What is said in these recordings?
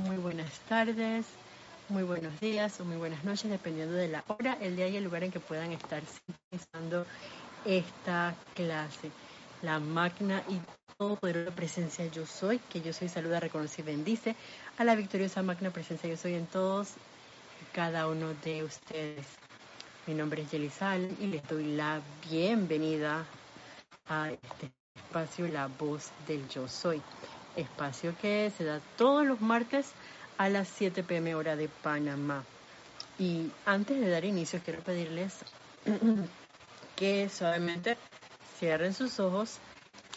muy buenas tardes, muy buenos días o muy buenas noches, dependiendo de la hora, el día y el lugar en que puedan estar sintonizando esta clase. La magna y todopoderosa presencia yo soy, que yo soy, saluda, reconoce y bendice a la victoriosa magna presencia yo soy en todos y cada uno de ustedes. Mi nombre es Yelisal y les doy la bienvenida a este espacio La Voz del Yo Soy. Espacio que se da todos los martes a las 7 pm hora de Panamá. Y antes de dar inicio quiero pedirles que suavemente cierren sus ojos,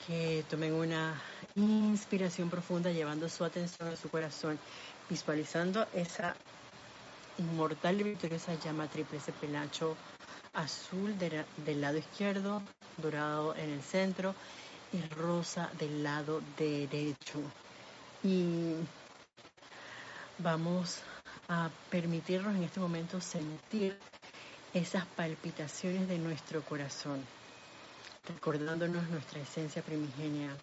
que tomen una inspiración profunda llevando su atención a su corazón, visualizando esa inmortal y victoriosa llama triple, ese penacho azul del lado izquierdo, dorado en el centro y rosa del lado derecho. Y vamos a permitirnos en este momento sentir esas palpitaciones de nuestro corazón, recordándonos nuestra esencia primigenia,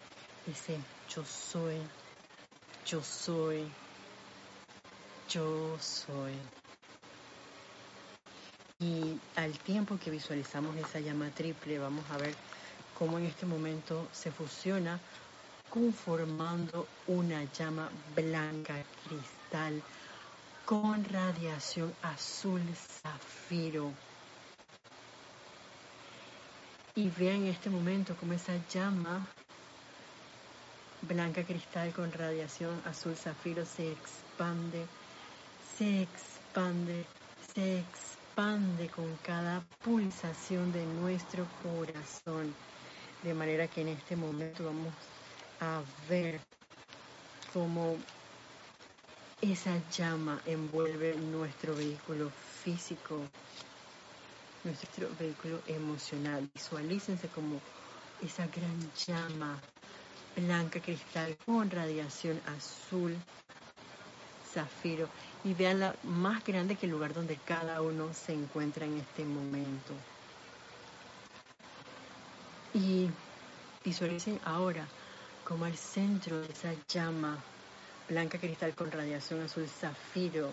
ese yo soy, yo soy, yo soy. Y al tiempo que visualizamos esa llama triple, vamos a ver cómo en este momento se fusiona conformando una llama blanca cristal con radiación azul zafiro. Y vean en este momento cómo esa llama blanca cristal con radiación azul zafiro se expande, se expande, se expande expande con cada pulsación de nuestro corazón. De manera que en este momento vamos a ver cómo esa llama envuelve nuestro vehículo físico, nuestro vehículo emocional. Visualícense como esa gran llama blanca cristal con radiación azul zafiro y la más grande que el lugar donde cada uno se encuentra en este momento. Y visualicen ahora como al centro de esa llama blanca cristal con radiación azul zafiro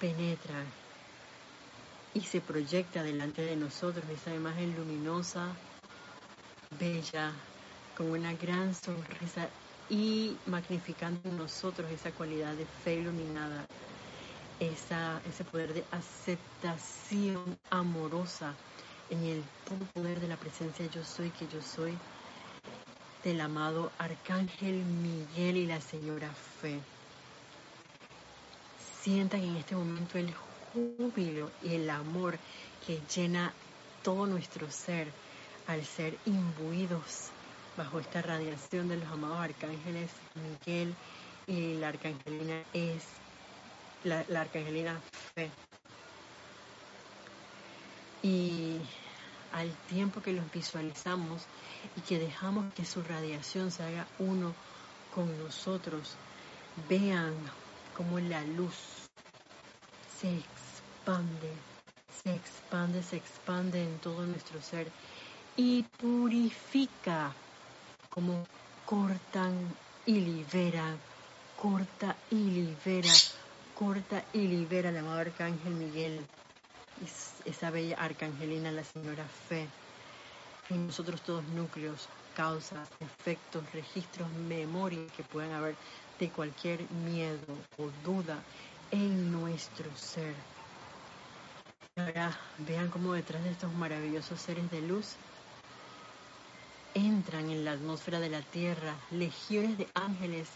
penetra y se proyecta delante de nosotros esa imagen luminosa, bella, con una gran sonrisa y magnificando en nosotros esa cualidad de fe iluminada, esa, ese poder de aceptación amorosa en el puro poder de la presencia yo soy que yo soy del amado Arcángel Miguel y la Señora Fe. Sientan en este momento el júbilo y el amor que llena todo nuestro ser al ser imbuidos bajo esta radiación de los amados arcángeles Miguel y la arcangelina es la, arcangelina Fe. Y al tiempo que los visualizamos y que dejamos que su radiación se haga uno con nosotros, vean cómo la luz se expande, se expande, se expande en todo nuestro ser y purifica como cortan y liberan, corta y libera, corta y libera el amado Arcángel Miguel, esa bella arcangelina, la Señora Fe, en nosotros todos núcleos, causas, efectos, registros, memorias que puedan haber de cualquier miedo o duda en nuestro ser. Ahora vean cómo detrás de estos maravillosos seres de luz entran en la atmósfera de la Tierra legiones de ángeles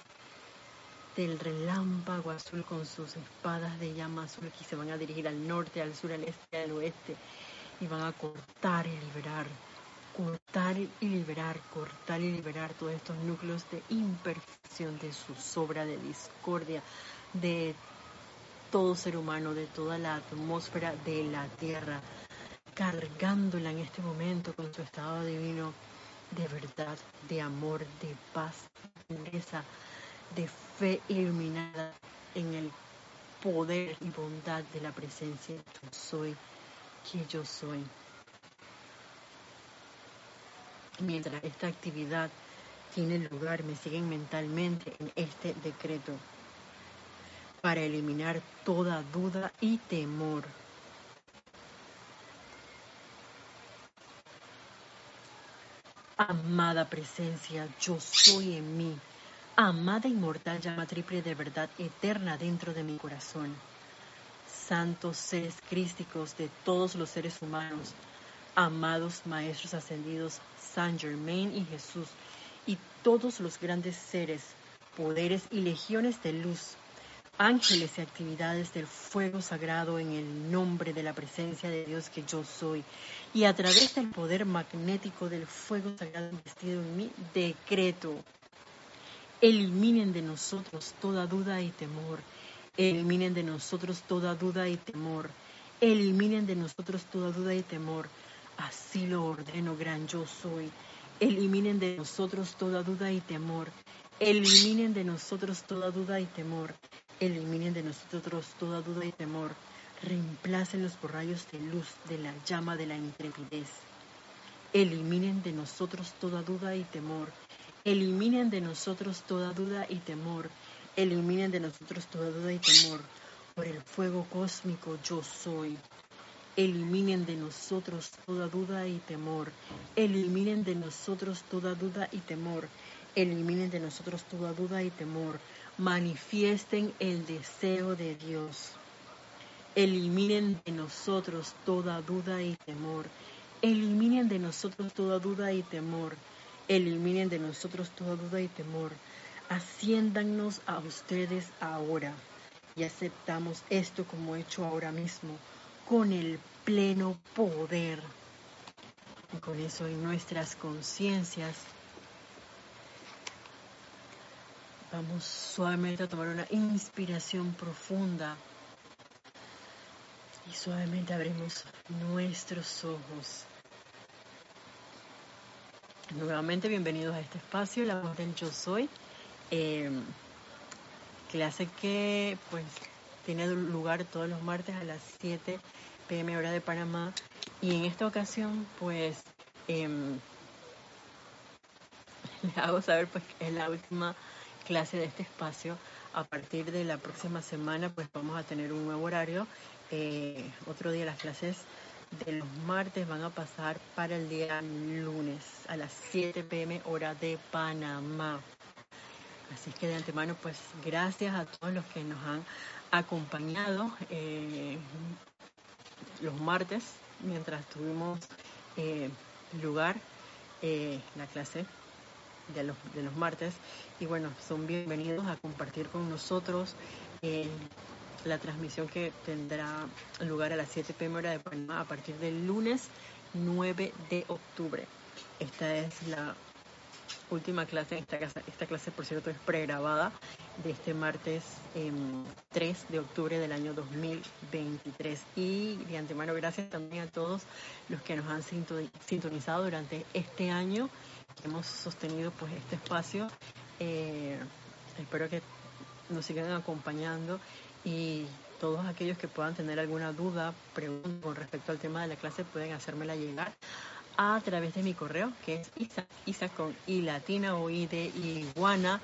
del relámpago azul con sus espadas de llama azul que se van a dirigir al norte, al sur, al este, al oeste y van a cortar y liberar, cortar y liberar, cortar y liberar todos estos núcleos de imperfección, de su sobra, de discordia, de todo ser humano, de toda la atmósfera de la Tierra, cargándola en este momento con su estado divino de verdad, de amor, de paz, de pureza, de fe iluminada en el poder y bondad de la presencia yo soy, que yo soy. Mientras esta actividad tiene lugar, me siguen mentalmente en este decreto para eliminar toda duda y temor. Amada presencia, yo soy en mí. Amada inmortal llama triple de verdad eterna dentro de mi corazón. Santos seres crísticos de todos los seres humanos, amados maestros ascendidos, San Germain y Jesús, y todos los grandes seres, poderes y legiones de luz, ángeles y actividades del fuego sagrado en el nombre de la presencia de Dios que yo soy. Y a través del poder magnético del fuego sagrado investido en mí, decreto. Eliminen de nosotros toda duda y temor. Eliminen de nosotros toda duda y temor. Eliminen de nosotros toda duda y temor. Así lo ordeno, gran yo soy. Eliminen de nosotros toda duda y temor. Eliminen de nosotros toda duda y temor. Eliminen de nosotros toda duda y temor. Reemplácenlos por rayos de luz de la llama de la intrepidez. Eliminen de nosotros toda duda y temor. Eliminen de nosotros toda duda y temor. Eliminen de nosotros toda duda y temor. Por el fuego cósmico yo soy. Eliminen de nosotros toda duda y temor. Eliminen de nosotros toda duda y temor. Eliminen de nosotros toda duda y temor manifiesten el deseo de Dios. Eliminen de nosotros toda duda y temor. Eliminen de nosotros toda duda y temor. Eliminen de nosotros toda duda y temor. Haciéndanos a ustedes ahora. Y aceptamos esto como hecho ahora mismo, con el pleno poder. Y con eso en nuestras conciencias Vamos suavemente a tomar una inspiración profunda y suavemente abrimos nuestros ojos. Nuevamente bienvenidos a este espacio, la voz del yo soy, em, clase que pues tiene lugar todos los martes a las 7 pm hora de Panamá y en esta ocasión pues em, les hago saber pues que es la última clase de este espacio. A partir de la próxima semana, pues vamos a tener un nuevo horario. Eh, otro día las clases de los martes van a pasar para el día lunes a las 7 pm hora de Panamá. Así que de antemano, pues gracias a todos los que nos han acompañado eh, los martes mientras tuvimos eh, lugar la clase de los, de los martes. Y bueno, son bienvenidos a compartir con nosotros eh, la transmisión que tendrá lugar a las 7 pm hora de Panamá a partir del lunes 9 de octubre. Esta es la última clase, esta, esta clase por cierto es pregrabada de este martes 3 em, de octubre del año 2023. Y de antemano gracias también a todos los que nos han sintonizado durante este año hemos sostenido pues este espacio. Eh, espero que nos sigan acompañando y todos aquellos que puedan tener alguna duda, pregunta con respecto al tema de la clase pueden hacérmela llegar a través de mi correo que es isa, isa con i latina o i de iguana,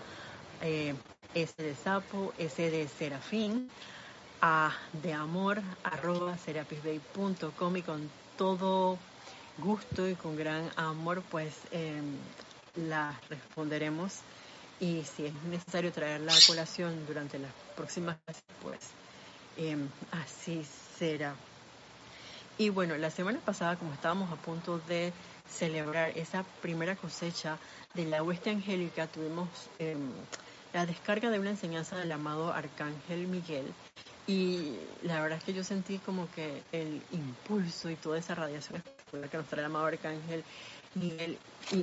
eh, s de sapo, s de serafín, a de amor arroba serapisbay.com y con todo gusto y con gran amor, pues em, la responderemos. Y si es necesario traer la colación durante las próximas pues em, así será. Y bueno, la semana pasada, como estábamos a punto de celebrar esa primera cosecha de la hueste angélica, tuvimos em, la descarga de una enseñanza del amado Arcángel Miguel. Y la verdad es que yo sentí como que el impulso y toda esa radiación que nos trae el amado Arcángel Miguel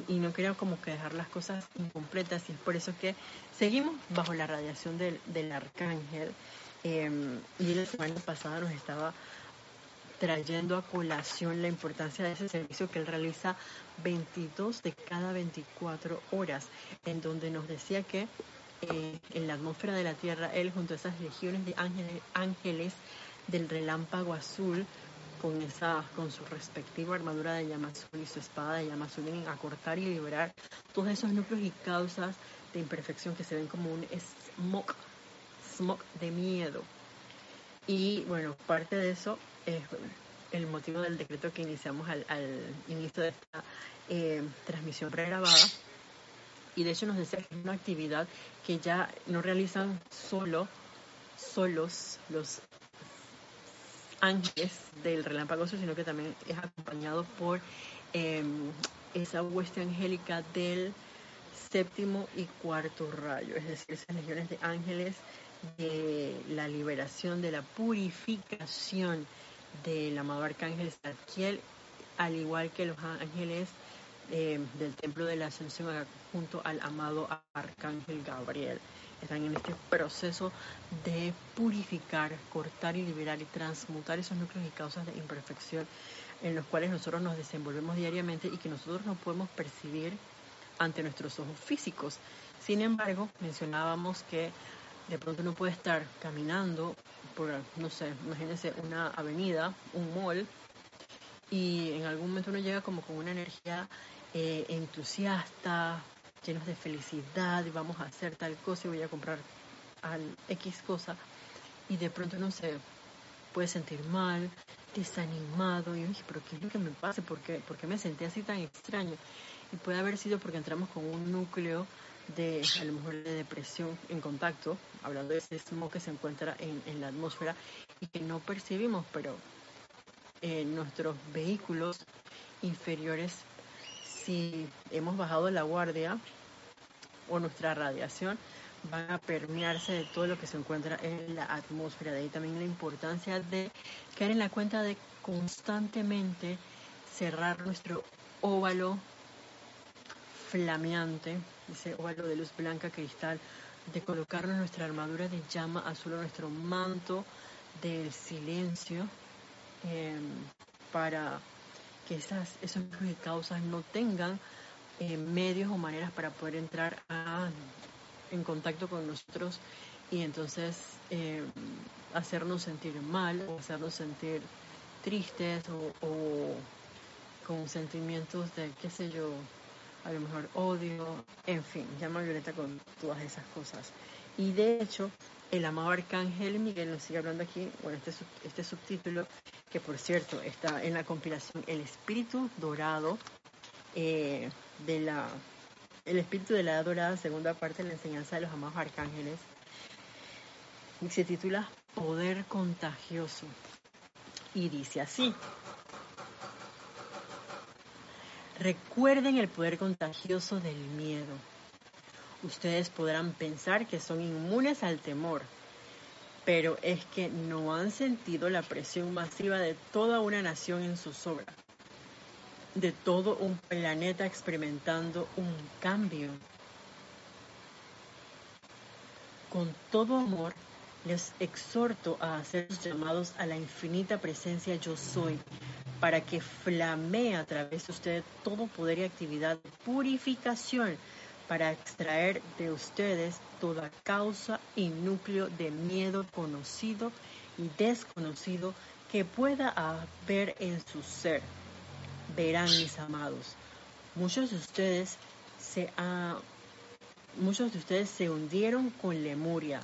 y, no quería como que dejar las cosas incompletas y es por eso que seguimos bajo la radiación del, del Arcángel. Em, y la semana pasada nos estaba trayendo a colación la importancia de ese servicio que él realiza 22 de cada 24 horas, en donde nos decía que eh, en la atmósfera de la Tierra, él junto a esas legiones de ángeles del relámpago azul, con esa, con su respectiva armadura de llama y su espada de llama azul vienen a cortar y liberar todos esos núcleos y causas de imperfección que se ven como un smoke, smoke de miedo. Y bueno, parte de eso es el motivo del decreto que iniciamos al, inicio de esta eh, transmisión pregrabada. Y de hecho nos decía que es una actividad que ya no realizan solo, solos los ángeles del relámpago sino que también es acompañado por em, esa hueste angélica del séptimo y cuarto rayo, es decir, esas legiones de ángeles de la liberación, de la purificación del amado arcángel Zadkiel, al igual que los ángeles em, del templo de la ascensión junto al amado arcángel Gabriel están en este proceso de purificar, cortar y liberar y transmutar esos núcleos y causas de imperfección en los cuales nosotros nos desenvolvemos diariamente y que nosotros no podemos percibir ante nuestros ojos físicos. Sin embargo, mencionábamos que de pronto uno puede estar caminando por, no sé, imagínense una avenida, un mall, y en algún momento uno llega como con una energía eh, entusiasta, llenos de felicidad y vamos a hacer tal cosa y voy a comprar al X cosa y de pronto no se puede sentir mal, desanimado y yo dije, pero ¿qué es lo que me pasa? ¿Por qué, me sentí así tan extraño? Y puede haber sido porque entramos con un núcleo de a lo mejor de depresión en contacto, hablando de ese smog que se encuentra en, la atmósfera y que no percibimos, pero eh, nuestros vehículos inferiores si hemos bajado la guardia o nuestra radiación, van a permearse de todo lo que se encuentra en la atmósfera. De ahí también la importancia de caer en la cuenta de constantemente cerrar nuestro óvalo flameante, ese óvalo de luz blanca cristal, de colocarnos nuestra armadura de llama azul o nuestro manto del silencio eh, para que esas, esos causas no tengan eh, medios o maneras para poder entrar en contacto con nosotros y entonces eh, hacernos sentir mal o hacernos sentir tristes o, con sentimientos de, qué sé yo, a lo mejor odio, en fin, llama Violeta con todas esas cosas. Y de hecho, el amado Arcángel Miguel nos sigue hablando aquí, bueno, este, este subtítulo que por cierto está en la compilación El Espíritu Dorado eh, de la El Espíritu de la Dorada, segunda parte de la enseñanza de los amados arcángeles, se titula Poder Contagioso. Y dice así. Recuerden el poder contagioso del miedo. Ustedes podrán pensar que son inmunes al temor, pero es que no han sentido la presión masiva de toda una nación en obras, de todo un planeta experimentando un cambio. Con todo amor, les exhorto a hacer llamados a la infinita presencia yo soy, para que flamee a través de ustedes todo poder y actividad de purificación para extraer de ustedes toda causa y núcleo de miedo conocido y desconocido que pueda haber en su ser. Verán, mis amados, muchos de ustedes se muchos de ustedes se hundieron con Lemuria,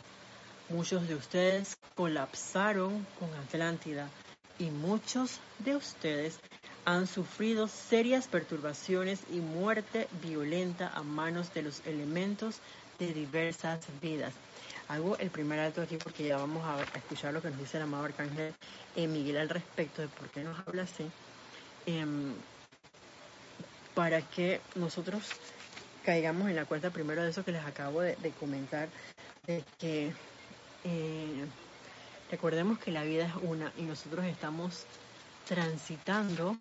muchos de ustedes colapsaron con Atlántida y muchos de ustedes han sufrido serias perturbaciones y muerte violenta a manos de los elementos de diversas vidas. Hago el primer alto aquí porque ya vamos a escuchar lo que nos dice el amado Arcángel eh, Miguel al respecto de por qué nos habla así. Em, para que nosotros caigamos en la cuenta primero de eso que les acabo de, comentar, de que eh, recordemos que la vida es una y nosotros estamos transitando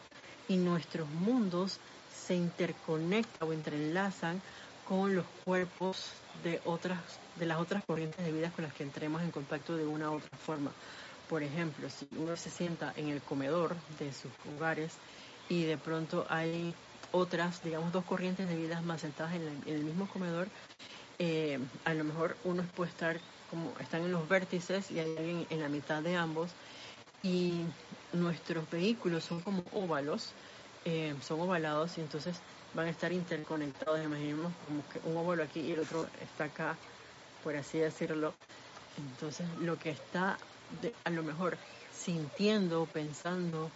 y nuestros mundos se interconectan o entrelazan con los cuerpos de otras de las otras corrientes de vida con las que entremos en contacto de una u otra forma. Por ejemplo, si uno se sienta en el comedor de sus hogares y de pronto hay otras, digamos, dos corrientes de vida más sentadas en, el mismo comedor, eh, a lo mejor uno puede estar como están en los vértices y hay alguien en la mitad de ambos y nuestros vehículos son como óvalos, eh, son ovalados y entonces van a estar interconectados. Imaginemos como que un óvalo aquí y el otro está acá, por así decirlo. Entonces lo que está a lo mejor sintiendo, pensando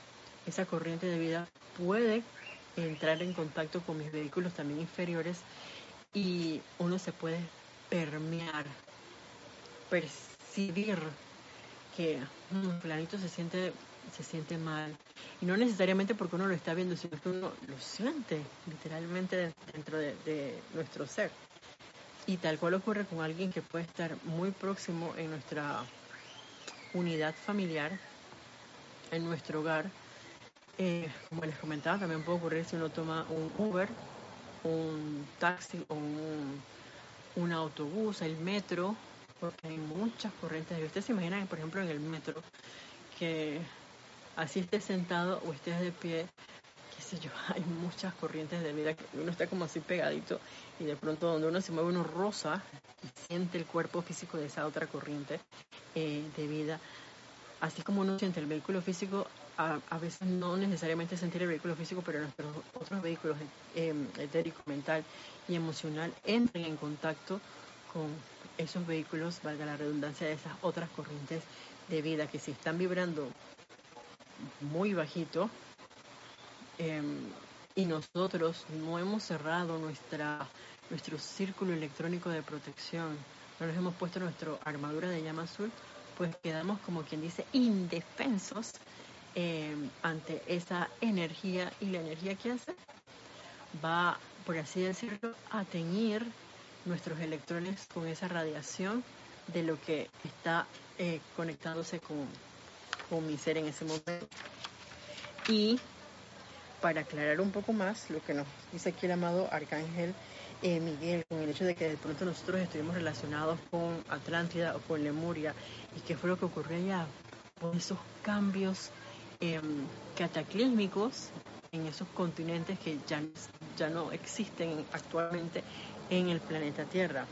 esa corriente de vida puede entrar en contacto con mis vehículos también inferiores y uno se puede permear, percibir que un planito se siente, se siente mal. Y no necesariamente porque uno lo está viendo, sino que uno lo siente literalmente dentro de, nuestro ser. Y tal cual ocurre con alguien que puede estar muy próximo en nuestra unidad familiar, en nuestro hogar. Eh, como les comentaba, también puede ocurrir si uno toma un Uber, un taxi o un autobús, el metro, porque hay muchas corrientes. Y ustedes se imaginan, por ejemplo, en el metro, que así estés sentado o estés de pie, qué sé yo, hay muchas corrientes de vida que uno está como así pegadito y de pronto donde uno se mueve uno rosa y siente el cuerpo físico de esa otra corriente eh, de vida. Así como uno siente el vehículo físico, a, veces no necesariamente sentir el vehículo físico, pero nuestros otros vehículos eh, etérico, mental y emocional entran en contacto con esos vehículos, valga la redundancia, de esas otras corrientes de vida que si están vibrando muy bajito em, y nosotros no hemos cerrado nuestra, nuestro círculo electrónico de protección, no nos hemos puesto nuestra armadura de llama azul, pues quedamos como quien dice indefensos em, ante esa energía y la energía que hace va, por así decirlo, a teñir nuestros electrones con esa radiación de lo que está eh, conectándose con, con mi ser en ese momento. Y para aclarar un poco más lo que nos dice aquí el amado Arcángel eh, Miguel, con el hecho de que de pronto nosotros estuvimos relacionados con Atlántida o con Lemuria, y qué fue lo que ocurrió allá, con esos cambios em, cataclísmicos en esos continentes que ya, ya no existen actualmente en el planeta Tierra.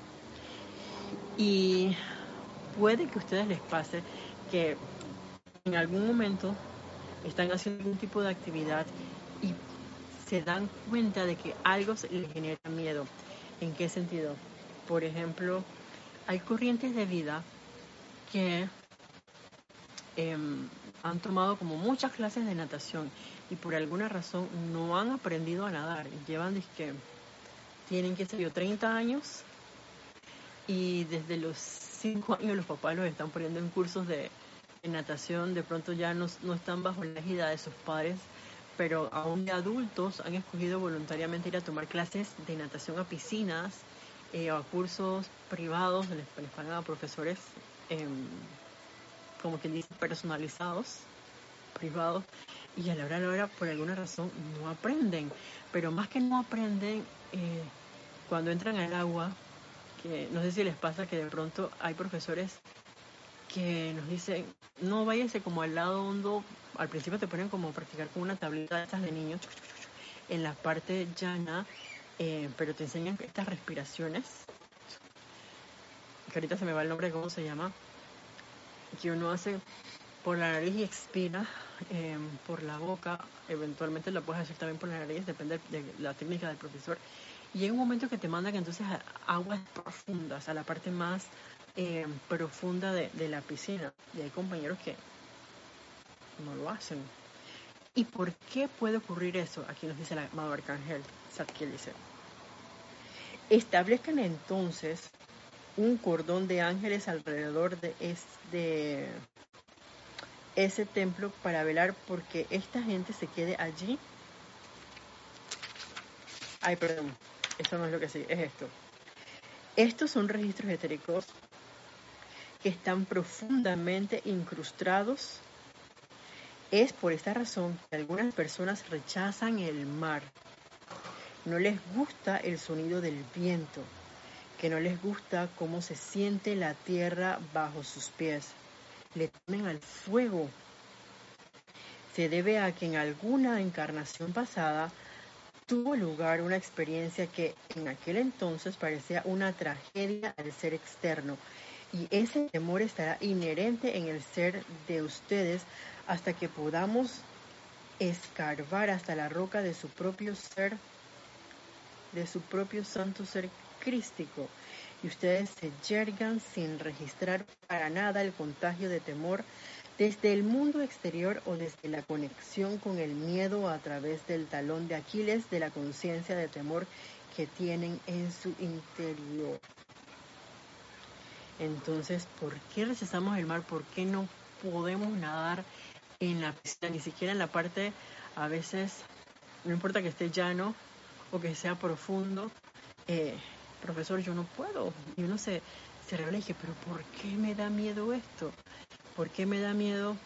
Y puede que a ustedes les pase que en algún momento están haciendo algún tipo de actividad y se dan cuenta de que algo les genera miedo. ¿En qué sentido? Por ejemplo, hay corrientes de vida que em, han tomado como muchas clases de natación y por alguna razón no han aprendido a nadar. Llevan que tienen, qué sé yo, 30 años y desde los 5 años los papás los están poniendo en cursos de, natación, de pronto ya no, no, están bajo la égida de sus padres, pero aún de adultos han escogido voluntariamente ir a tomar clases de natación a piscinas eh, a cursos privados, les, les pagan a profesores em, como quien dice personalizados, privados, y a la hora a la hora por alguna razón no aprenden, pero más que no aprenden, eh, cuando entran al agua, que no sé si les pasa que de pronto hay profesores que nos dicen, no váyase como al lado hondo, al principio te ponen como practicar con una tableta de estas de niños, en la parte llana, eh, pero te enseñan estas respiraciones, que ahorita se me va el nombre cómo se llama, que uno hace por la nariz y expira eh, por la boca, eventualmente lo puedes hacer también por la nariz, depende de la técnica del profesor, y hay un momento que te mandan entonces aguas profundas, a la parte más eh, profunda de, la piscina. Y hay compañeros que no lo hacen. ¿Y por qué puede ocurrir eso? Aquí nos dice el amado arcángel Zadkiel dice. Establezcan entonces un cordón de ángeles alrededor de, este, ese templo para velar porque esta gente se quede allí. Ay, perdón, esto no es lo que sí, es esto. Estos son registros etéricos que están profundamente incrustados. Es por esta razón que algunas personas rechazan el mar. No les gusta el sonido del viento, que no les gusta cómo se siente la tierra bajo sus pies. Le temen al fuego. Se debe a que en alguna encarnación pasada tuvo lugar una experiencia que en aquel entonces parecía una tragedia al ser externo y ese temor estará inherente en el ser de ustedes hasta que podamos escarbar hasta la roca de su propio ser, de su propio santo ser crístico, y ustedes se yergan sin registrar para nada el contagio de temor desde el mundo exterior o desde la conexión con el miedo a través del talón de Aquiles de la conciencia de temor que tienen en su interior. Entonces, ¿por qué rechazamos el mar? ¿Por qué no podemos nadar en la piscina? Ni siquiera en la parte, a veces, no importa que esté llano o que sea profundo, eh, profesor, yo no puedo. Y uno se, se revela y pero ¿por qué me da miedo esto? ¿Por qué me da miedo?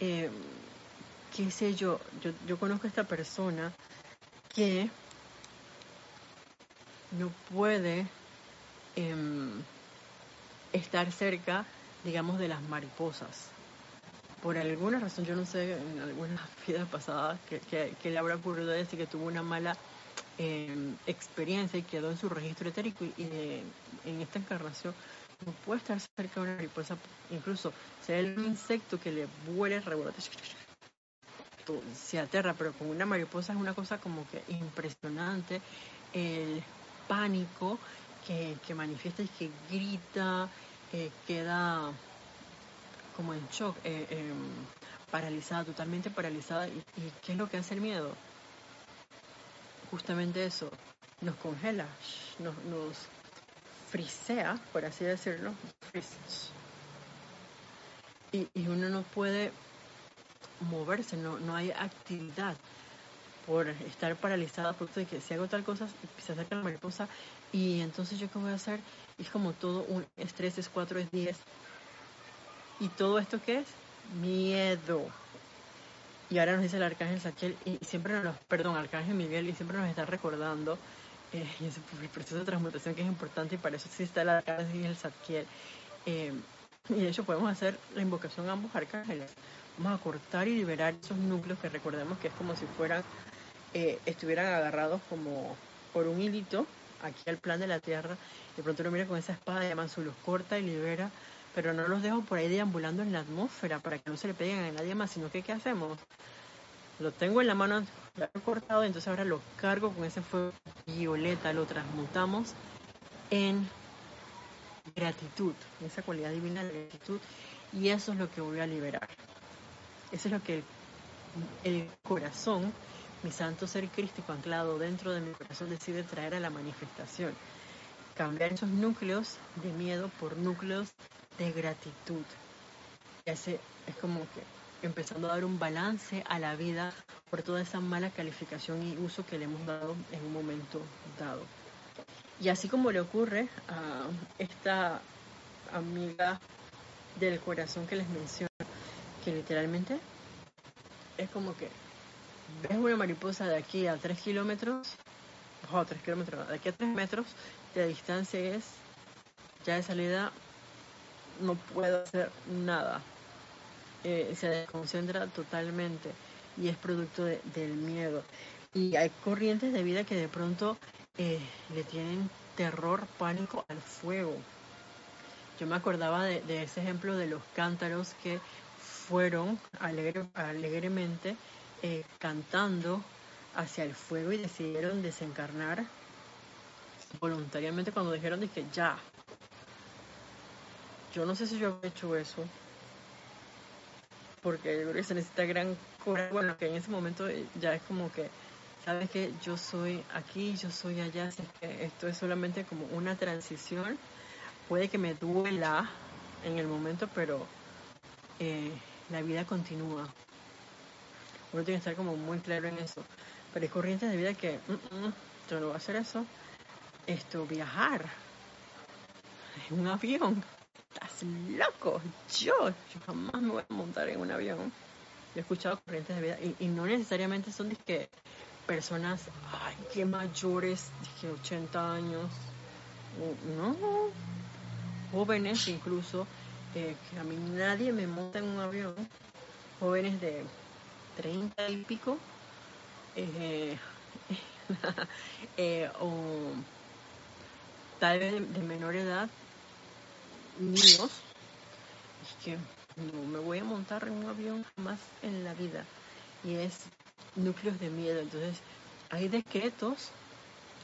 Eh, ¿Qué sé yo? yo? Yo conozco a esta persona que no puede em, estar cerca, digamos, de las mariposas. Por alguna razón, yo no sé, en algunas vidas pasadas, que, que, le habrá ocurrido decir que tuvo una mala em, experiencia y quedó en su registro etérico y, en esta encarnación no puede estar cerca de una mariposa, incluso hay un insecto que le vuele, rebota, se aterra, pero con una mariposa es una cosa como que impresionante. El pánico que, manifiesta y que grita, eh, queda como en shock, eh, em, paralizada, totalmente paralizada. ¿Y, qué es lo que hace el miedo? Justamente eso, nos congela, nos, nos frisea, por así decirlo, y, y uno no puede moverse, no, no hay actividad por estar paralizada, porque que si hago tal cosa, se acerca la mariposa y entonces yo qué voy a hacer, es como todo un estrés, es 4, es 10. ¿Y todo esto qué es? Miedo. Y ahora nos dice el arcángel Saquiel, y siempre nos, perdón, arcángel Miguel, y siempre nos está recordando eh, y ese, el proceso de transmutación que es importante y para eso existe el arcángel y el Zadkiel. Eh, y de hecho podemos hacer la invocación a ambos arcángeles. Vamos a cortar y liberar esos núcleos que recordemos que es como si fueran eh, estuvieran agarrados como por un hilito aquí al plan de la tierra. De pronto uno mira con esa espada de Mansu, los corta y libera, pero no los dejo por ahí deambulando en la atmósfera para que no se le peguen a nadie más, sino que ¿qué hacemos? Lo tengo en la mano, lo he cortado, entonces ahora lo cargo con ese fuego violeta, lo transmutamos en gratitud, esa cualidad divina de gratitud, y eso es lo que voy a liberar. Eso es lo que el corazón mi santo ser crístico anclado dentro de mi corazón decide traer a la manifestación. Cambiar esos núcleos de miedo por núcleos de gratitud. Y es como que empezando a dar un balance a la vida por toda esa mala calificación y uso que le hemos dado en un momento dado. Y así como le ocurre a esta amiga del corazón que les menciono, que literalmente es como que ves una mariposa de aquí a 3 kilómetros, o 3 kilómetros, de aquí a 3 metros de distancia es, ya de salida no puedo hacer nada. Eh, se desconcentra totalmente y es producto del miedo. Y hay corrientes de vida que de pronto eh, le tienen terror, pánico al fuego. Yo me acordaba de, de ese ejemplo de los cántaros que fueron alegre, alegremente eh, cantando hacia el fuego y decidieron desencarnar voluntariamente cuando dijeron que ya. Yo no sé si yo he hecho eso, porque creo que se necesita gran coraje. Bueno, que en ese momento ya es como que, sabes que yo soy aquí, yo soy allá, así que esto es solamente como una transición. Puede que me duela en el momento, pero eh, la vida continúa. Uno tiene que estar como muy claro en eso. Pero hay corrientes de vida que, mm, mm, yo no voy a hacer eso. Esto, viajar en un avión. Estás loco. Yo, yo jamás me voy a montar en un avión. Yo he escuchado corrientes de vida y, no necesariamente son de que personas, ay, qué mayores, de 80 años. No, jóvenes incluso, eh, que a mí nadie me monta en un avión. Jóvenes de 30 y pico, eh, eh, o tal vez de, menor edad, niños, es que no me voy a montar en un avión más en la vida. Y es núcleos de miedo. Entonces, hay decretos,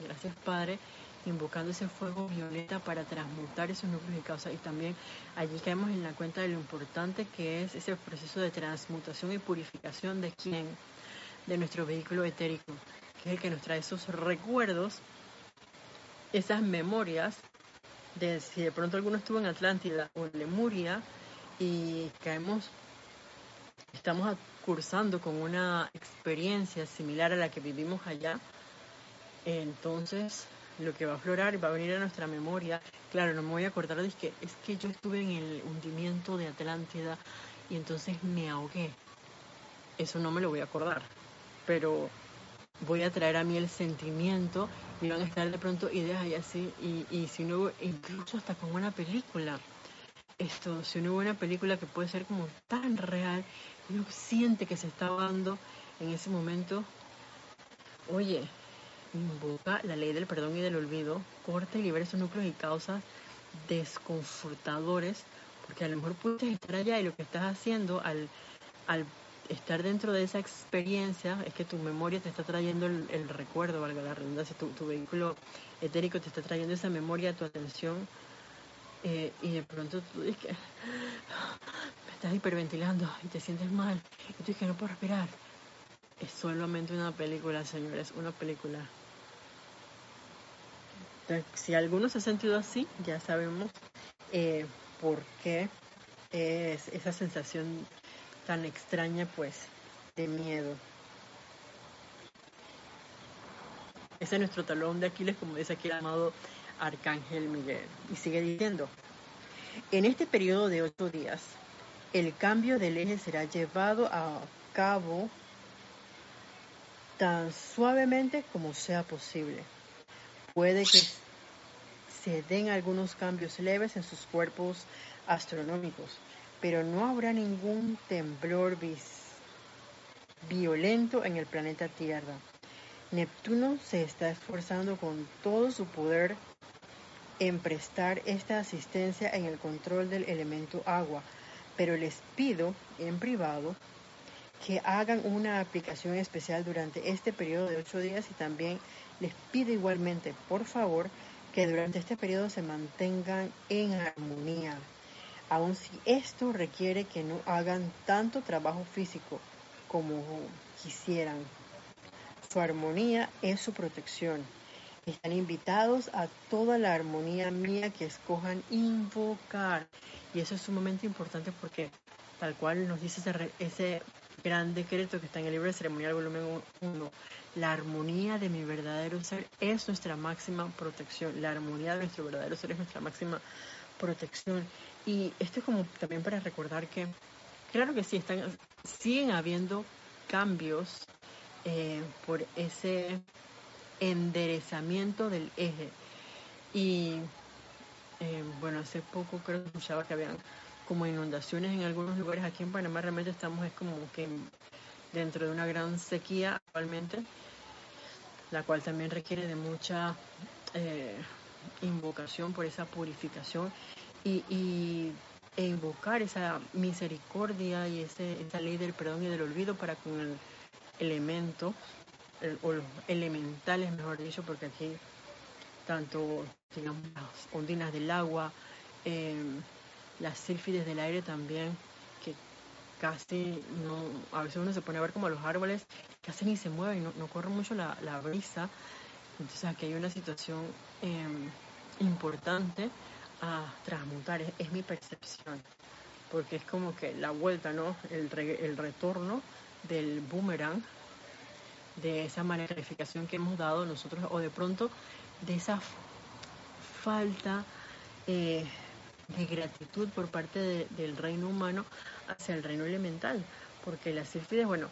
gracias Padre, invocando ese fuego violeta para transmutar esos núcleos de causa. Y también allí caemos en la cuenta de lo importante que es ese proceso de transmutación y purificación de quién, de nuestro vehículo etérico, que es el que nos trae esos recuerdos, esas memorias de si de pronto alguno estuvo en Atlántida o en Lemuria y caemos, estamos cursando con una experiencia similar a la que vivimos allá, entonces lo que va a aflorar va a venir a nuestra memoria. Claro, no me voy a acordar de que es que yo estuve en el hundimiento de Atlántida y entonces me ahogué. Eso no me lo voy a acordar, pero voy a traer a mí el sentimiento y van a estar de pronto ideas y así, y, y si uno, incluso hasta con una película, esto, si uno ve una película que puede ser como tan real, uno siente que se está dando en ese momento, oye, invoca la ley del perdón y del olvido, corta y libera esos núcleos y causas desconfortadores, porque a lo mejor puedes estar allá y lo que estás haciendo al, al estar dentro de esa experiencia es que tu memoria te está trayendo el, recuerdo, valga la redundancia, tu, tu, vehículo etérico te está trayendo esa memoria a tu atención eh, y de pronto tú dices que me estás hiperventilando y te sientes mal y tú dices que no puedo respirar. Es solamente una película, señores, una película. si alguno se ha sentido así, ya sabemos eh, por qué es esa sensación tan extraña pues de miedo. Ese es nuestro talón de Aquiles, como dice aquí el amado Arcángel Miguel. Y sigue diciendo, en este periodo de ocho días, el cambio del eje será llevado a cabo tan suavemente como sea posible. Puede que se den algunos cambios leves en sus cuerpos astronómicos, pero no habrá ningún temblor violento en el planeta Tierra. Neptuno se está esforzando con todo su poder en prestar esta asistencia en el control del elemento agua, pero les pido en privado que hagan una aplicación especial durante este periodo de ocho días y también les pido igualmente, por favor, que durante este periodo se mantengan en armonía aun si esto requiere que no hagan tanto trabajo físico como quisieran. Su armonía es su protección. Están invitados a toda la armonía mía que escojan invocar. Y eso es sumamente importante porque tal cual nos dice ese, gran decreto que está en el libro de ceremonial volumen 1, la armonía de mi verdadero ser es nuestra máxima protección. La armonía de nuestro verdadero ser es nuestra máxima protección. Y esto es como también para recordar que, claro que sí, están, siguen habiendo cambios eh, por ese enderezamiento del eje. Y eh, bueno, hace poco creo que escuchaba que habían como inundaciones en algunos lugares. Aquí en Panamá realmente estamos es como que dentro de una gran sequía actualmente, la cual también requiere de mucha eh, invocación por esa purificación y, e invocar esa misericordia y ese, esa ley del perdón y del olvido para con el elemento, o los elementales, mejor dicho, porque aquí tanto digamos las ondinas del agua, em, las sílfides del aire también, que casi no, a veces uno se pone a ver como los árboles, casi ni se mueven, no, no corre mucho la, la, brisa, entonces aquí hay una situación em, importante a transmutar, es, mi percepción, porque es como que la vuelta, ¿no? El, el retorno del boomerang, de esa magnificación que hemos dado nosotros, o de pronto de esa falta eh, de gratitud por parte del reino humano hacia el reino elemental, porque las sílfides, bueno,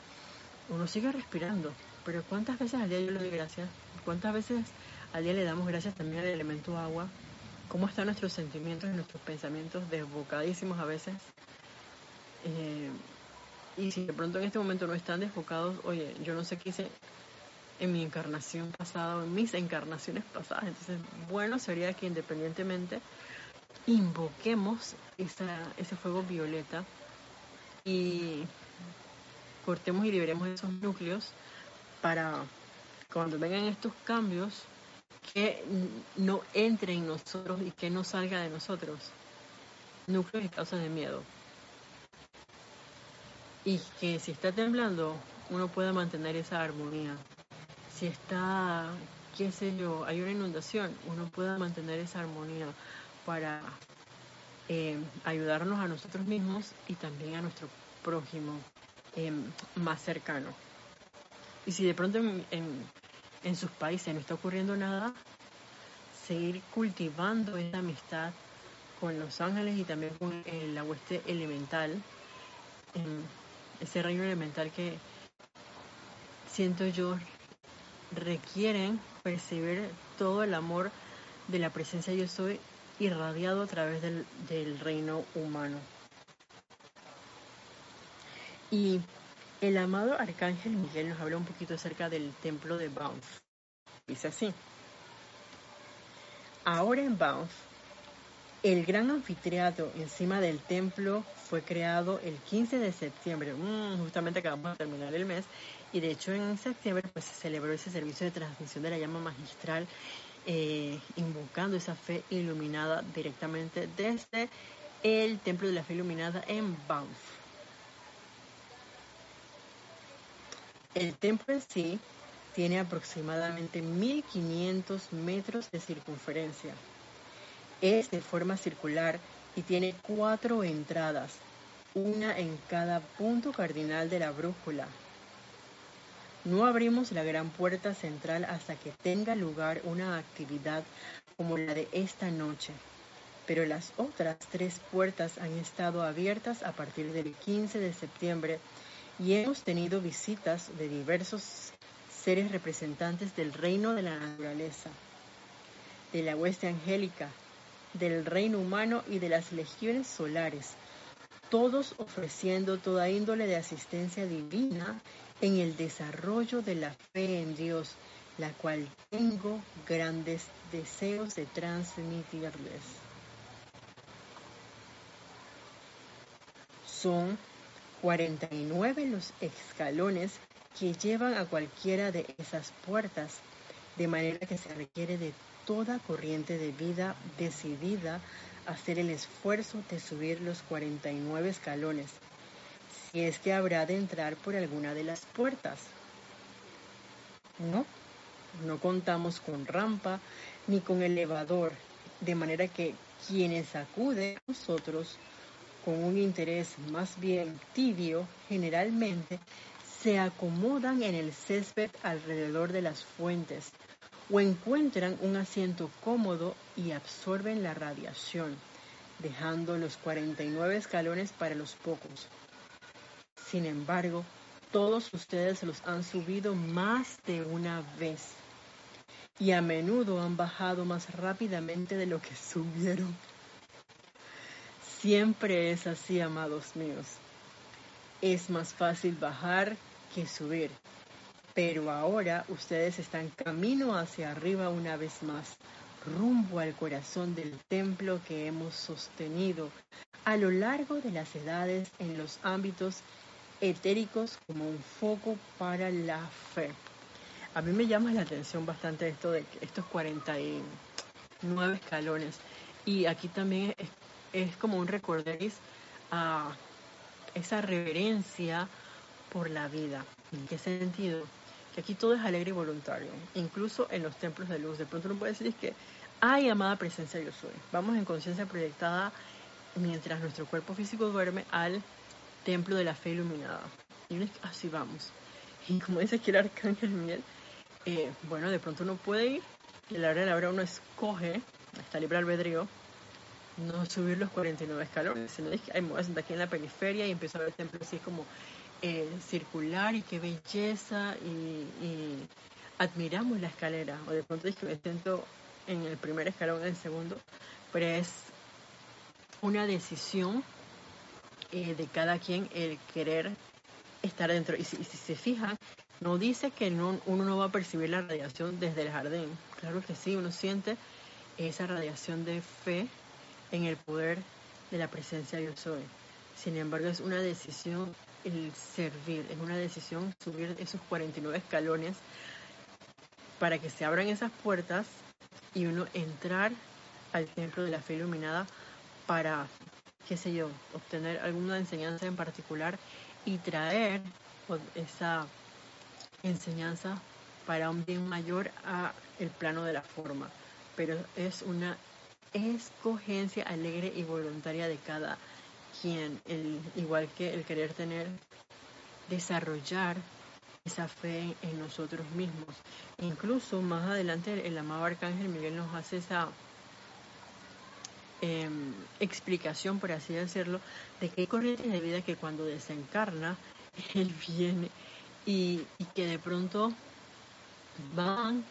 uno sigue respirando, pero ¿cuántas veces al día yo le doy gracias? ¿Cuántas veces al día le damos gracias también al elemento agua? Cómo están nuestros sentimientos y nuestros pensamientos desbocadísimos a veces. Eh, y si de pronto en este momento no están desbocados, oye, yo no sé qué hice en mi encarnación pasada o en mis encarnaciones pasadas. Entonces, bueno sería que independientemente invoquemos esa, ese fuego violeta y cortemos y liberemos esos núcleos para cuando vengan estos cambios que no entre en nosotros y que no salga de nosotros. Núcleos y causas de miedo. Y que si está temblando, uno pueda mantener esa armonía. Si está, qué sé yo, hay una inundación, uno pueda mantener esa armonía para eh, ayudarnos a nosotros mismos y también a nuestro prójimo eh, más cercano. Y si de pronto en, en sus países no está ocurriendo nada, seguir cultivando esa amistad con los ángeles y también con la hueste elemental, ese reino elemental que siento yo requieren percibir todo el amor de la presencia yo soy irradiado a través del, del reino humano. Y el amado Arcángel Miguel nos habla un poquito acerca del templo de Banff. Dice así. Ahora en Banff, el gran anfiteatro encima del templo fue creado el 15 de septiembre, mm, justamente acabamos de terminar el mes, y de hecho en septiembre pues, se celebró ese servicio de transmisión de la llama magistral, eh, invocando esa fe iluminada directamente desde el templo de la fe iluminada en Banff. El templo en sí tiene aproximadamente 1500 metros de circunferencia. Es de forma circular y tiene cuatro entradas, una en cada punto cardinal de la brújula. No abrimos la gran puerta central hasta que tenga lugar una actividad como la de esta noche, pero las otras tres puertas han estado abiertas a partir del 15 de septiembre y hemos tenido visitas de diversos seres representantes del reino de la naturaleza, de la hueste angélica, del reino humano y de las legiones solares, todos ofreciendo toda índole de asistencia divina en el desarrollo de la fe en Dios, la cual tengo grandes deseos de transmitirles. Son 49 los escalones que llevan a cualquiera de esas puertas, de manera que se requiere de toda corriente de vida decidida hacer el esfuerzo de subir los 49 escalones, si es que habrá de entrar por alguna de las puertas. No, no contamos con rampa ni con elevador, de manera que quienes acuden a nosotros con un interés más bien tibio, generalmente se acomodan en el césped alrededor de las fuentes o encuentran un asiento cómodo y absorben la radiación, dejando los 49 escalones para los pocos. Sin embargo, todos ustedes los han subido más de una vez y a menudo han bajado más rápidamente de lo que subieron. Siempre es así, amados míos. Es más fácil bajar que subir. Pero ahora ustedes están camino hacia arriba una vez más, rumbo al corazón del templo que hemos sostenido a lo largo de las edades en los ámbitos etéricos como un foco para la fe. A mí me llama la atención bastante esto de estos 49 escalones. Y aquí también es como un recorderis a esa reverencia por la vida. ¿En qué sentido? Que aquí todo es alegre y voluntario, incluso en los templos de luz. De pronto uno puede decir que hay amada presencia yo soy. Vamos en conciencia proyectada mientras nuestro cuerpo físico duerme al templo de la fe iluminada. Y así vamos. Y como dice aquí el arcángel Miguel, eh, bueno, de pronto uno puede ir y a la hora de la hora uno escoge, está libre albedrío, no subir los 49 escalones, sino es que me aquí en la periferia y empiezo a ver templos así como eh, circular y qué belleza y, admiramos la escalera o de pronto es que me siento en el primer escalón, en el segundo, pero es una decisión eh, de cada quien el querer estar dentro. Y si, se fijan, no dice que no, uno no va a percibir la radiación desde el jardín. Claro que sí, uno siente esa radiación de fe en el poder de la presencia yo soy. Sin embargo, es una decisión el servir, es una decisión subir esos 49 escalones para que se abran esas puertas y uno entrar al templo de la fe iluminada para, qué sé yo, obtener alguna enseñanza en particular y traer esa enseñanza para un bien mayor a el plano de la forma. Pero es una escogencia alegre y voluntaria de cada quien, el, igual que el querer tener, desarrollar esa fe en nosotros mismos. Incluso más adelante el amado Arcángel Miguel nos hace esa em, explicación, por así decirlo, de que hay corrientes de vida que cuando desencarna, él viene y, que de pronto van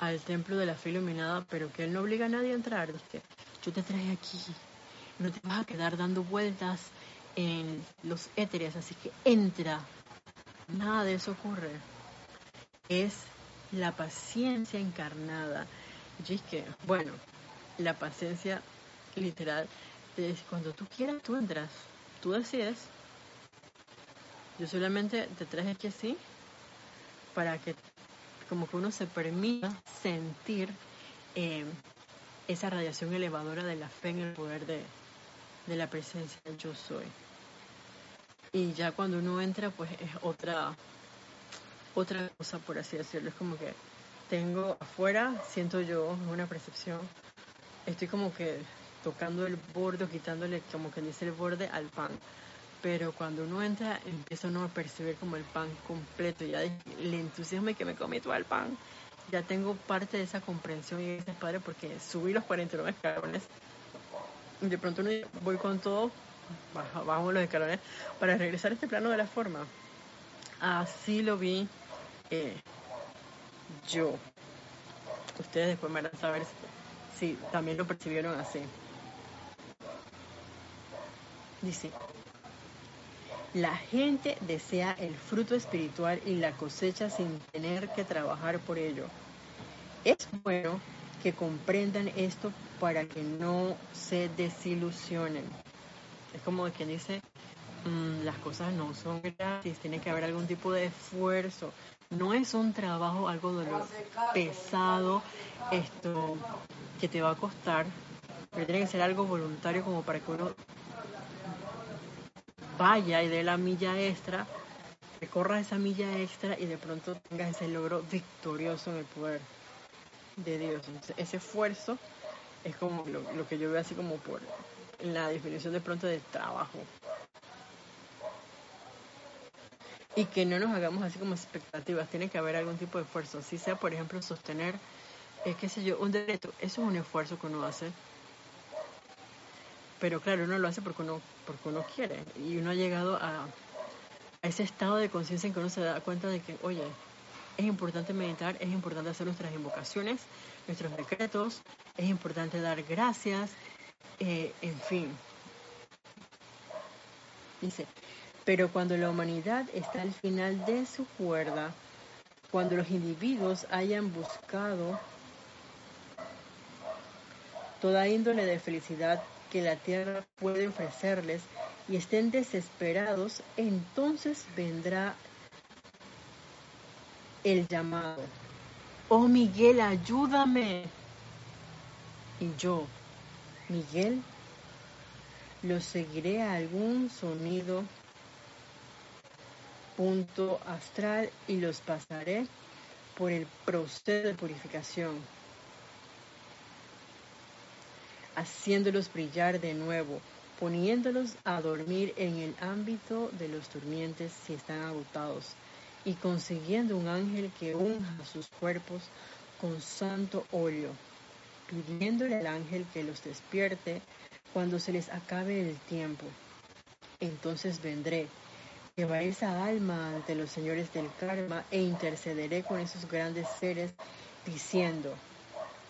al templo de la fe iluminada, pero que él no obliga a nadie a entrar. Dice, yo te traje aquí, no te vas a quedar dando vueltas en los éteres, así que entra. Nada de eso ocurre. Es la paciencia encarnada. Y es que, bueno, la paciencia literal es cuando tú quieras, tú entras, tú decides. Yo solamente te traje aquí así para que como que uno se permita sentir eh, esa radiación elevadora de la fe en el poder de, de la presencia yo soy. Y ya cuando uno entra, pues es otra, otra cosa, por así decirlo. Es como que tengo afuera, siento yo una percepción, estoy como que tocando el borde, quitándole, como que dice el borde al pan. Pero cuando uno entra, empieza uno a percibir como el pan completo, ya el entusiasmo que me comí todo el pan. Ya tengo parte de esa comprensión y ese padre porque subí los 49 escalones. De pronto uno voy con todo bajamos los escalones para regresar a este plano de la forma. Así lo vi eh, yo. Ustedes después me a saber si también lo percibieron así. Dice, la gente desea el fruto espiritual y la cosecha sin tener que trabajar por ello. Es bueno que comprendan esto para que no se desilusionen. Es como quien dice, mm, las cosas no son gratis, tiene que haber algún tipo de esfuerzo. No es un trabajo, algo doloroso, pesado, esto que te va a costar, pero tiene que ser algo voluntario como para que uno vaya y dé la milla extra, recorra esa milla extra y de pronto tengas ese logro victorioso en el poder de Dios. ese esfuerzo es como lo, que yo veo así como por la definición de pronto de trabajo. Y que no nos hagamos así como expectativas, tiene que haber algún tipo de esfuerzo. Si sea, por ejemplo, sostener, es que sé yo, un derecho, eso es un esfuerzo que uno hace. Pero claro, uno lo hace porque uno, porque uno quiere. Y uno ha llegado a, ese estado de conciencia en que uno se da cuenta de que, oye, es importante meditar, es importante hacer nuestras invocaciones, nuestros decretos, es importante dar gracias, eh, en fin. Dice, pero cuando la humanidad está al final de su cuerda, cuando los individuos hayan buscado toda índole de felicidad que la tierra puede ofrecerles y estén desesperados, entonces vendrá el llamado. Oh Miguel, ayúdame. Y yo, Miguel, lo seguiré a algún sonido punto astral y los pasaré por el proceso de purificación, haciéndolos brillar de nuevo, poniéndolos a dormir en el ámbito de los durmientes si están agotados, y consiguiendo un ángel que unja sus cuerpos con santo óleo pidiéndole al ángel que los despierte cuando se les acabe el tiempo. Entonces vendré, llevaré esa alma ante los señores del karma e intercederé con esos grandes seres diciendo,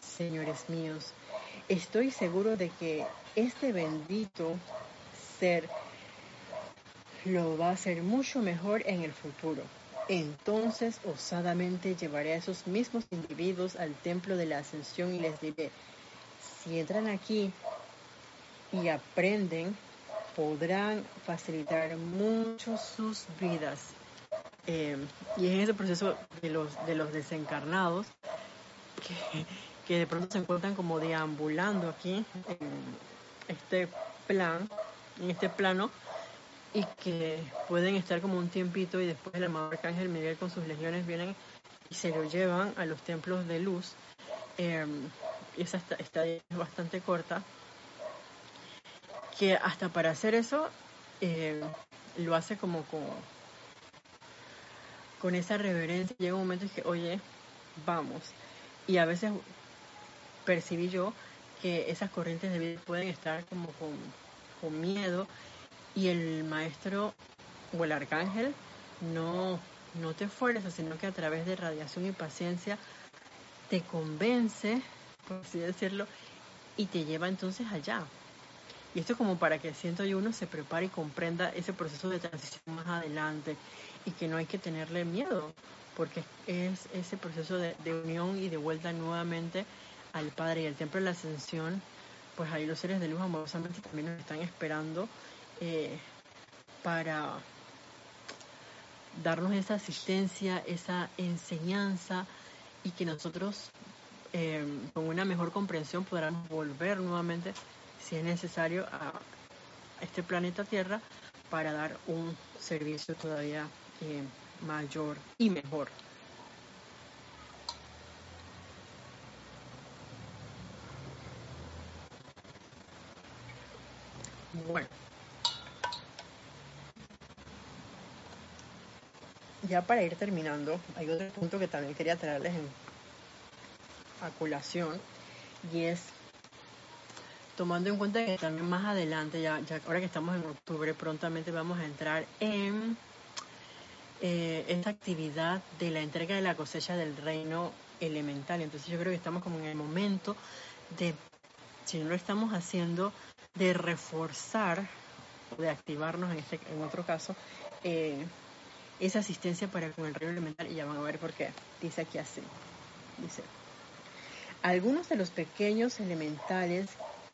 señores míos, estoy seguro de que este bendito ser lo va a hacer mucho mejor en el futuro. Entonces osadamente llevaré a esos mismos individuos al templo de la ascensión y les diré, si entran aquí y aprenden podrán facilitar mucho sus vidas. Eh, y es ese proceso de los, de los desencarnados que, que de pronto se encuentran como deambulando aquí en este plan, en este plano, y que pueden estar como un tiempito y después el amado Arcángel Miguel con sus legiones vienen y se lo llevan a los templos de luz. Eh, y esa estadía es bastante corta, que hasta para hacer eso eh, lo hace como con, con esa reverencia. Llega un momento en que, oye, vamos. Y a veces percibí yo que esas corrientes de vida pueden estar como con, con miedo y el maestro o el arcángel no, no te fuerza, sino que a través de radiación y paciencia te convence, por así decirlo, y te lleva entonces allá. Y esto como para que siento yo uno se prepare y comprenda ese proceso de transición más adelante y que no hay que tenerle miedo, porque es ese proceso de, de unión y de vuelta nuevamente al Padre y al Templo de la Ascensión, pues ahí los seres de luz amorosamente también nos están esperando eh, para darnos esa asistencia, esa enseñanza y que nosotros eh, con una mejor comprensión podamos volver nuevamente, si es necesario, a este planeta Tierra para dar un servicio todavía eh, mayor y mejor. Bueno. ya para ir terminando, hay otro punto que también quería traerles en a colación y es tomando en cuenta que también más adelante, ya, ahora que estamos en octubre, prontamente vamos a entrar en eh, esta actividad de la entrega de la cosecha del reino elemental. Entonces yo creo que estamos como en el momento de, si no lo estamos haciendo, de reforzar de activarnos en, este, en otro caso, eh, esa asistencia para con el reino elemental y ya van a ver por qué. Dice aquí así. Dice, algunos de los pequeños elementales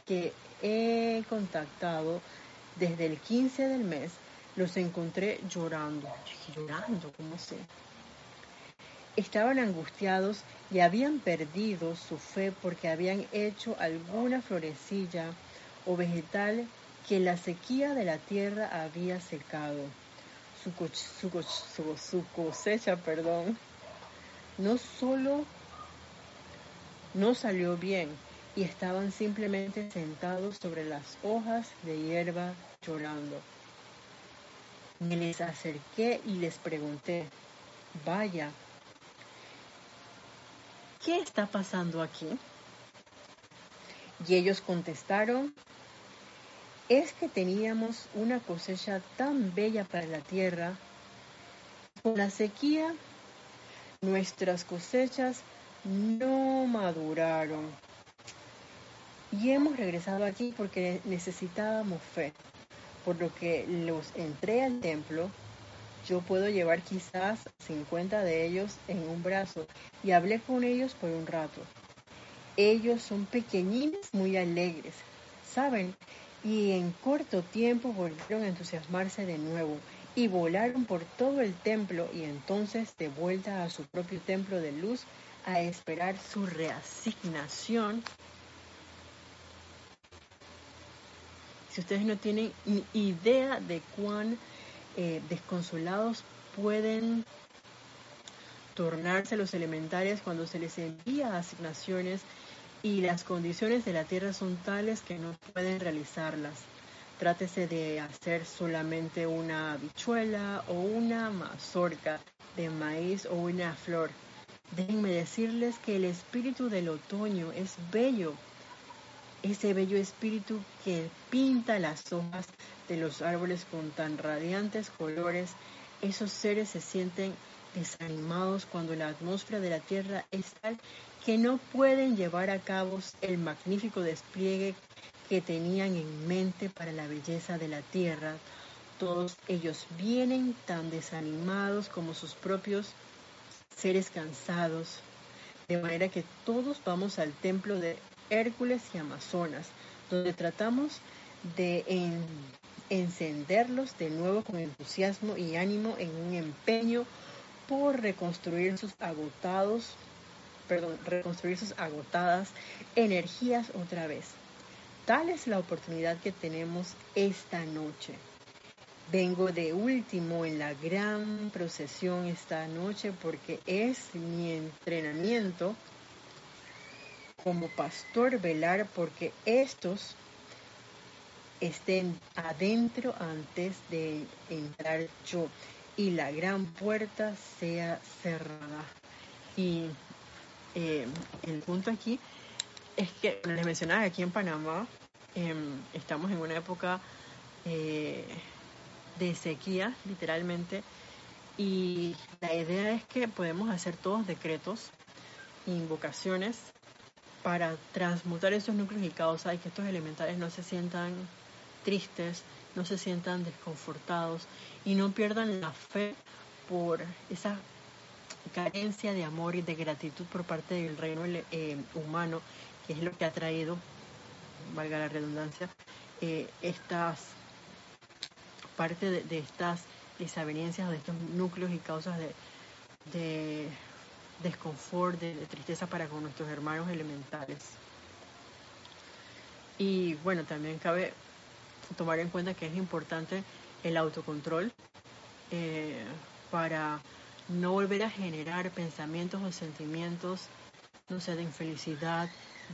que he contactado desde el 15 del mes los encontré llorando. llorando, ¿cómo sé? Estaban angustiados y habían perdido su fe porque habían hecho alguna florecilla o vegetal que la sequía de la tierra había secado su, cosecha, perdón, no solo no salió bien y estaban simplemente sentados sobre las hojas de hierba llorando. Me les acerqué y les pregunté, vaya, ¿qué está pasando aquí? Y ellos contestaron, es que teníamos una cosecha tan bella para la tierra. Con la sequía, nuestras cosechas no maduraron. Y hemos regresado aquí porque necesitábamos fe. Por lo que los entré al templo. Yo puedo llevar quizás 50 de ellos en un brazo y hablé con ellos por un rato. Ellos son pequeñines, muy alegres. Saben y en corto tiempo volvieron a entusiasmarse de nuevo y volaron por todo el templo y entonces de vuelta a su propio templo de luz a esperar su reasignación. Si ustedes no tienen idea de cuán eh, desconsolados pueden tornarse los elementales cuando se les envía asignaciones y las condiciones de la tierra son tales que no pueden realizarlas. Trátese de hacer solamente una habichuela o una mazorca de maíz o una flor. Déjenme decirles que el espíritu del otoño es bello. Ese bello espíritu que pinta las hojas de los árboles con tan radiantes colores, esos seres se sienten desanimados cuando la atmósfera de la tierra es tal que no pueden llevar a cabo el magnífico despliegue que tenían en mente para la belleza de la tierra. Todos ellos vienen tan desanimados como sus propios seres cansados, de manera que todos vamos al templo de Hércules y Amazonas, donde tratamos de encenderlos de nuevo con entusiasmo y ánimo en un empeño por reconstruir sus agotados, perdón, reconstruir sus agotadas energías otra vez. Tal es la oportunidad que tenemos esta noche. Vengo de último en la gran procesión esta noche porque es mi entrenamiento como pastor velar porque estos estén adentro antes de entrar yo y la gran puerta sea cerrada. Y eh, el punto aquí es que les mencionaba aquí en Panamá em, estamos en una época eh, de sequía, literalmente, y la idea es que podemos hacer todos decretos, invocaciones para transmutar esos núcleos y causas y que estos elementales no se sientan tristes, no se sientan desconfortados y no pierdan la fe por esa carencia de amor y de gratitud por parte del reino eh, humano, que es lo que ha traído, valga la redundancia, eh, estas parte de, estas desavenencias, de estos núcleos y causas de, de desconfort, de, tristeza para con nuestros hermanos elementales. Y bueno, también cabe tomar en cuenta que es importante el autocontrol eh, para no volver a generar pensamientos o sentimientos, no sé, de infelicidad,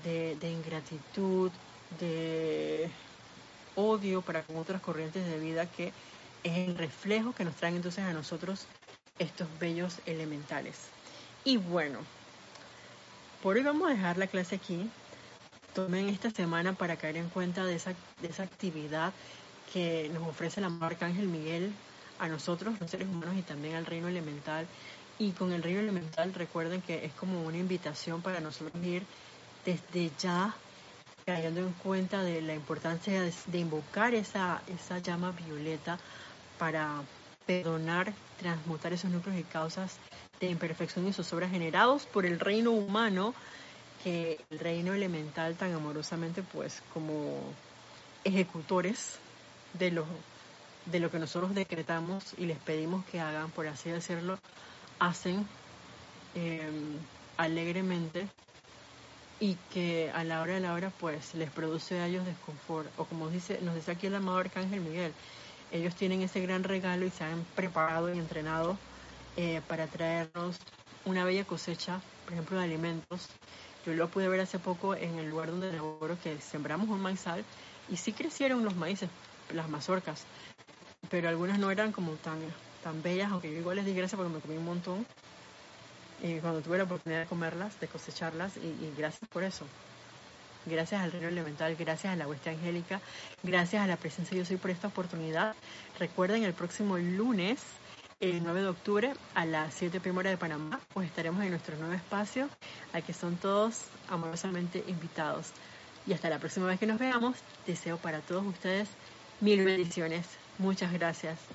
de, de ingratitud, de odio para con otras corrientes de vida que es el reflejo que nos traen entonces a nosotros estos bellos elementales. Y bueno, por hoy vamos a dejar la clase aquí. Tomen esta semana para caer en cuenta de esa, de esa actividad que nos ofrece el amor Arcángel Miguel a nosotros, los seres humanos, y también al reino elemental. Y con el reino elemental recuerden que es como una invitación para nosotros ir desde ya cayendo en cuenta de la importancia de, invocar esa, esa llama violeta para perdonar, transmutar esos núcleos y causas de imperfección y obras generados por el reino humano, que el reino elemental tan amorosamente, pues como ejecutores de lo, de lo que nosotros decretamos y les pedimos que hagan, por así decirlo, hacen em, alegremente y que a la hora de la hora pues les produce a ellos desconfort. O como dice, nos dice aquí el amado Arcángel Miguel, ellos tienen ese gran regalo y se han preparado y entrenado eh, para traernos una bella cosecha, por ejemplo, de alimentos. Yo lo pude ver hace poco en el lugar donde laboro que sembramos un maizal y sí crecieron los maíces, las mazorcas, pero algunas no eran como tan, tan bellas, aunque yo igual les di gracias porque me comí un montón cuando tuve la oportunidad de comerlas, de cosecharlas, y, gracias por eso. Gracias al reino elemental, gracias a la hueste angélica, gracias a la presencia de Yo Soy por esta oportunidad. Recuerden, el próximo lunes, el 9 de octubre, a las 7 primera de Panamá, pues estaremos en nuestro nuevo espacio, al que son todos amorosamente invitados. Y hasta la próxima vez que nos veamos, deseo para todos ustedes mil bendiciones. Muchas gracias.